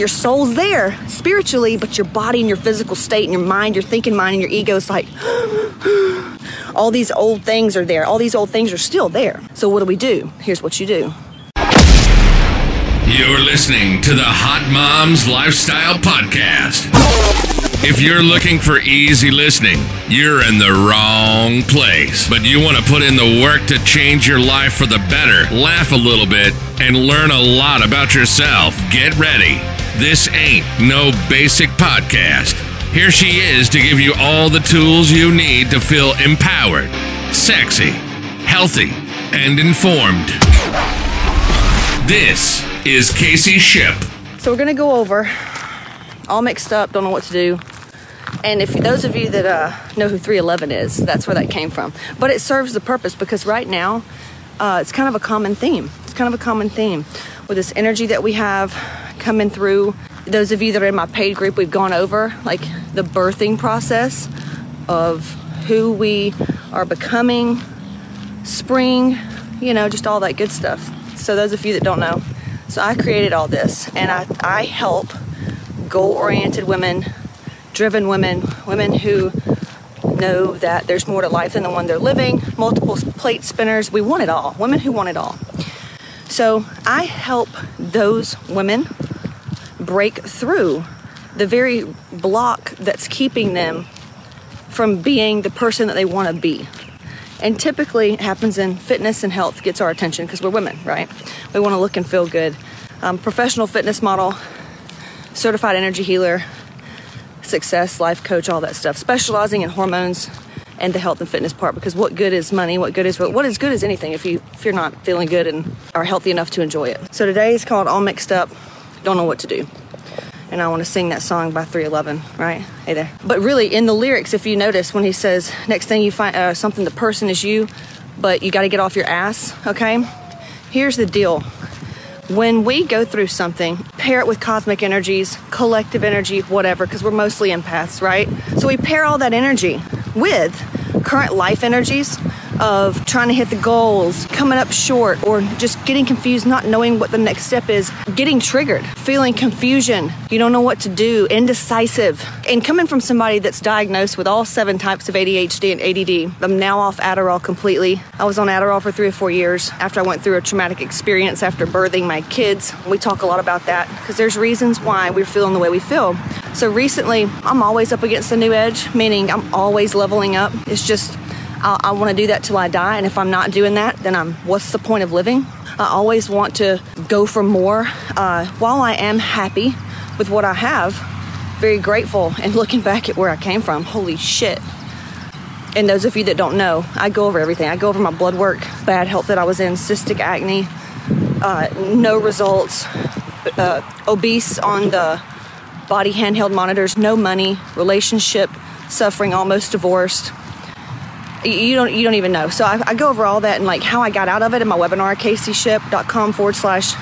your soul's there spiritually, but your body and your physical state and your mind, your thinking mind and your ego is like, all these old things are there. All these old things are still there. So what do we do? Here's what you do. You're listening to the Hot Moms Lifestyle Podcast. If you're looking for easy listening, you're in the wrong place. But you want to put in the work to change your life for the better, laugh a little bit, and learn a lot about yourself. Get ready. This ain't no basic podcast. Here she is to give you all the tools you need to feel empowered, sexy, healthy, and informed. This is Casey Ship. So we're gonna go over all mixed up, don't know what to do. And if those of you that uh, know who 311 is, that's where that came from. But it serves the purpose because right now, uh, it's kind of a common theme. It's kind of a common theme with this energy that we have coming through. Those of you that are in my paid group, we've gone over like the birthing process of who we are becoming, spring, you know, just all that good stuff. So those of you that don't know, so I created all this and I, I help goal oriented women, driven women, women who know that there's more to life than the one they're living, multiple plate spinners. We want it all. Women who want it all. So I help those women break through the very block that's keeping them from being the person that they want to be. And typically it happens in fitness and health gets our attention because we're women, right? We want to look and feel good. Um, professional fitness model, certified energy healer, success, life coach, all that stuff, specializing in hormones and the health and fitness part because what good is money? What good is what is good is anything if you if you're not feeling good and are healthy enough to enjoy it. So today is called All Mixed Up. Don't know what to do. And I want to sing that song by 311, right? Hey there. But really, in the lyrics, if you notice, when he says, next thing you find uh, something, the person is you, but you got to get off your ass, okay? Here's the deal when we go through something, pair it with cosmic energies, collective energy, whatever, because we're mostly empaths, right? So we pair all that energy with current life energies of trying to hit the goals, coming up short, or just getting confused, not knowing what the next step is, getting triggered, feeling confusion, you don't know what to do, indecisive. And coming from somebody that's diagnosed with all seven types of ADHD and ADD, I'm now off Adderall completely. I was on Adderall for three or four years after I went through a traumatic experience after birthing my kids. We talk a lot about that because there's reasons why we're feeling the way we feel. So recently, I'm always up against the new edge, meaning I'm always leveling up. It's just I, I want to do that till I die. And if I'm not doing that, then I'm, what's the point of living? I always want to go for more. Uh, while I am happy with what I have, very grateful and looking back at where I came from, holy shit. And those of you that don't know, I go over everything. I go over my blood work, bad health that I was in, cystic acne, uh, no results, uh, obese on the body handheld monitors, no money, relationship suffering, almost divorced, you don't you don't even know. So I, I, go over all that and like how I got out of it in my webinar, caseyship.com forward slash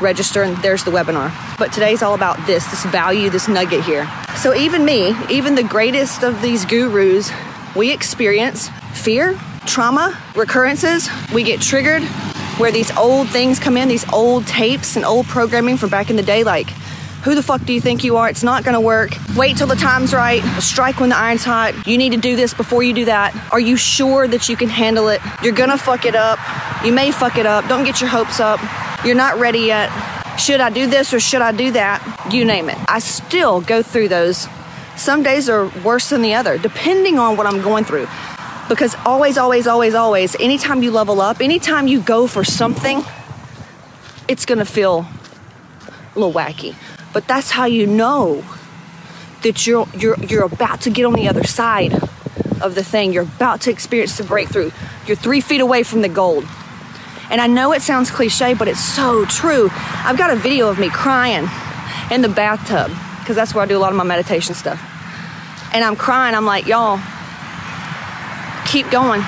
register, and there's the webinar. But today's all about this, this value, this nugget here. So even me, even the greatest of these gurus, we experience fear, trauma, recurrences. We get triggered where these old things come in, these old tapes and old programming from back in the day, like who the fuck do you think you are? It's not gonna work. Wait till the time's right. Strike when the iron's hot. You need to do this before you do that. Are you sure that you can handle it? You're gonna fuck it up. You may fuck it up. Don't get your hopes up. You're not ready yet. Should I do this or should I do that? You name it. I still go through those. Some days are worse than the other, depending on what I'm going through. Because always, always, always, always, anytime you level up, anytime you go for something, it's gonna feel a little wacky. But that's how you know that you're you're you're about to get on the other side of the thing. You're about to experience the breakthrough. You're three feet away from the gold. And I know it sounds cliche, but it's so true. I've got a video of me crying in the bathtub because that's where I do a lot of my meditation stuff. And I'm crying. I'm like, y'all, keep going.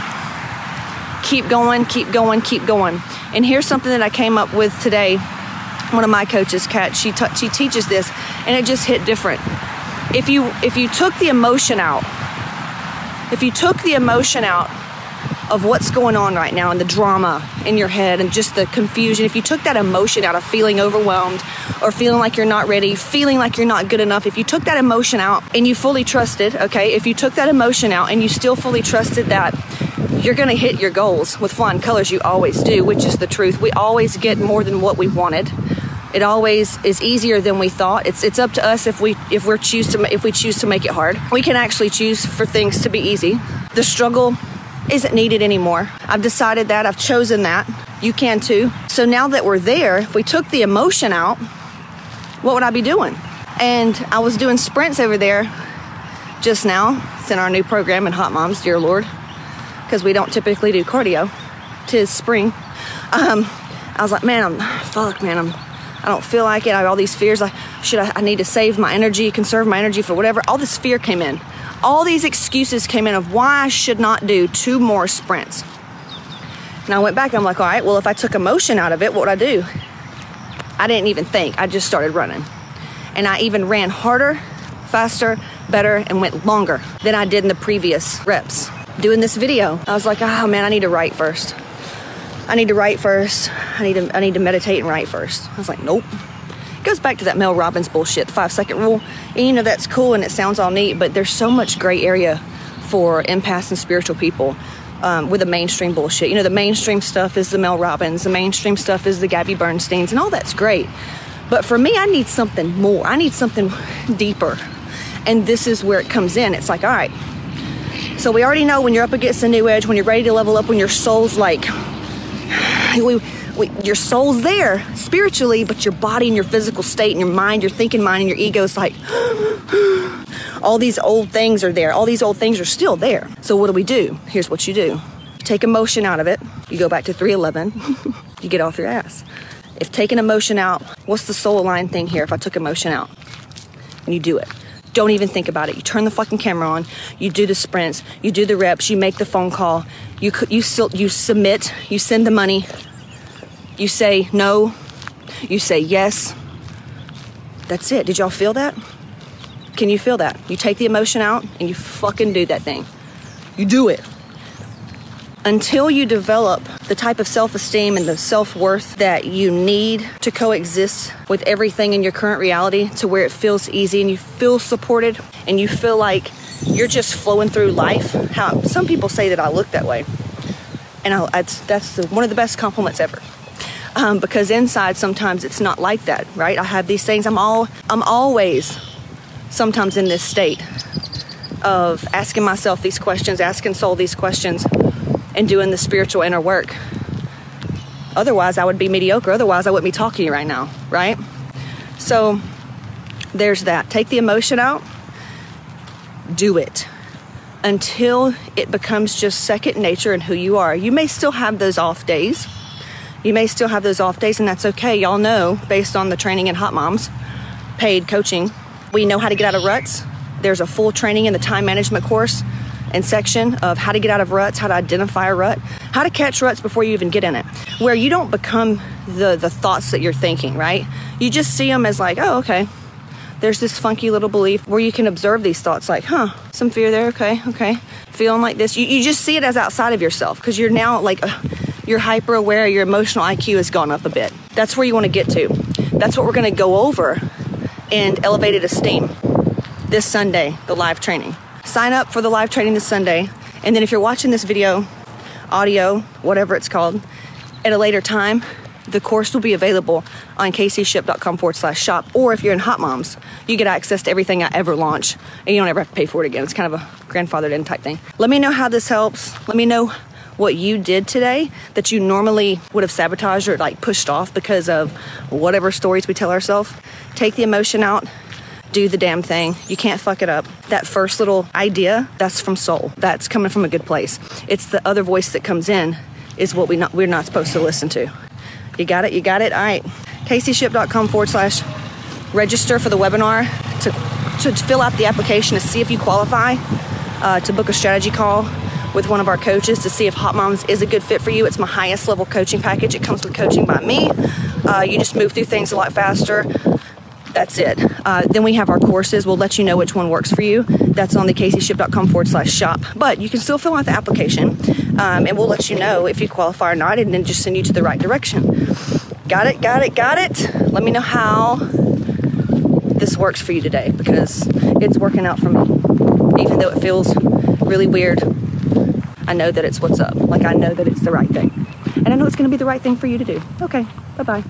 Keep going, keep going, keep going. And here's something that I came up with today one of my coaches, Kat, she t- she teaches this, and it just hit different. If you if you took the emotion out, if you took the emotion out of what's going on right now and the drama in your head and just the confusion, if you took that emotion out of feeling overwhelmed or feeling like you're not ready, feeling like you're not good enough, if you took that emotion out and you fully trusted, okay, if you took that emotion out and you still fully trusted that you're going to hit your goals with flying colors, you always do, which is the truth. We always get more than what we wanted. It always is easier than we thought. It's it's up to us if we if we choose to if we choose to make it hard. We can actually choose for things to be easy. The struggle isn't needed anymore. I've decided that. I've chosen that. You can too. So now that we're there, if we took the emotion out, what would I be doing? And I was doing sprints over there just now. It's in our new program in Hot Moms, dear Lord, because we don't typically do cardio. Tis spring. Um, I was like, man, I'm fuck, man, I'm I don't feel like it. I have all these fears. Like, should I, I need to save my energy, conserve my energy for whatever. All this fear came in. All these excuses came in of why I should not do two more sprints. And I went back. I'm like, all right, well, if I took emotion out of it, what would I do? I didn't even think. I just started running. And I even ran harder, faster, better, and went longer than I did in the previous reps. Doing this video, I was like, oh man, I need to write first. I need to write first. I need to I need to meditate and write first. I was like, nope. It goes back to that Mel Robbins bullshit, the five second rule. And you know that's cool and it sounds all neat, but there's so much gray area for empaths and spiritual people. Um, with the mainstream bullshit. You know, the mainstream stuff is the Mel Robbins, the mainstream stuff is the Gabby Bernsteins, and all that's great. But for me, I need something more. I need something deeper. And this is where it comes in. It's like, all right, so we already know when you're up against a new edge, when you're ready to level up, when your soul's like we, we, your soul's there spiritually, but your body and your physical state and your mind, your thinking mind and your ego is like, all these old things are there. All these old things are still there. So what do we do? Here's what you do. Take emotion out of it. You go back to 311. you get off your ass. If taking emotion out, what's the soul aligned thing here if I took emotion out? And you do it. Don't even think about it. You turn the fucking camera on. You do the sprints. You do the reps. You make the phone call. You you you submit. You send the money. You say no. You say yes. That's it. Did y'all feel that? Can you feel that? You take the emotion out and you fucking do that thing. You do it until you develop the type of self esteem and the self worth that you need to coexist with everything in your current reality to where it feels easy and you feel supported and you feel like you're just flowing through life. How some people say that I look that way, and I, that's that's the, one of the best compliments ever. Um, because inside sometimes it's not like that, right? I have these things. I'm all I'm always sometimes in this state of asking myself these questions, asking soul these questions and doing the spiritual inner work. Otherwise, I would be mediocre. Otherwise, I wouldn't be talking to you right now, right? So there's that. Take the emotion out, do it until it becomes just second nature and who you are. You may still have those off days. You may still have those off days, and that's okay. Y'all know, based on the training in Hot Moms, paid coaching, we know how to get out of ruts. There's a full training in the time management course and section of how to get out of ruts, how to identify a rut, how to catch ruts before you even get in it, where you don't become the, the thoughts that you're thinking, right? You just see them as like, oh, okay. There's this funky little belief where you can observe these thoughts like, huh, some fear there, okay, okay. Feeling like this. You, you just see it as outside of yourself because you're now like, uh, you're hyper aware, your emotional IQ has gone up a bit. That's where you want to get to. That's what we're going to go over in Elevated Esteem this Sunday, the live training sign up for the live training this Sunday. And then if you're watching this video, audio, whatever it's called, at a later time, the course will be available on caseyship.com forward slash shop. Or if you're in Hot Moms, you get access to everything I ever launch and you don't ever have to pay for it again. It's kind of a grandfathered in type thing. Let me know how this helps. Let me know what you did today that you normally would have sabotaged or like pushed off because of whatever stories we tell ourselves. Take the emotion out, do the damn thing. You can't fuck it up. That first little idea, that's from soul. That's coming from a good place. It's the other voice that comes in is what we not, we're not supposed to listen to. You got it? You got it? All right. CaseyShip.com forward slash register for the webinar to, to fill out the application to see if you qualify uh, to book a strategy call with one of our coaches to see if Hot Moms is a good fit for you. It's my highest level coaching package. It comes with coaching by me. Uh, you just move through things a lot faster That's it. Uh, then we have our courses. We'll let you know which one works for you. That's on the caseyship.com forward slash shop. But you can still fill out the application um, and we'll let you know if you qualify or not and then just send you to the right direction. Got it, got it, got it. Let me know how this works for you today because it's working out for me. Even though it feels really weird, I know that it's what's up. Like, I know that it's the right thing. And I know it's going to be the right thing for you to do. Okay, bye bye.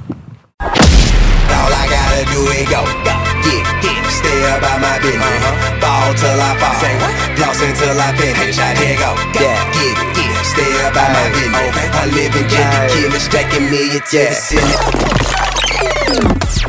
All I gotta do is go. Get, get, stay about my business. Uh-huh. Ball till I fall. Floss until I finish. I here go. Yeah, get get stay about my business. I live in Kenny, killing, stacking million to the ceiling.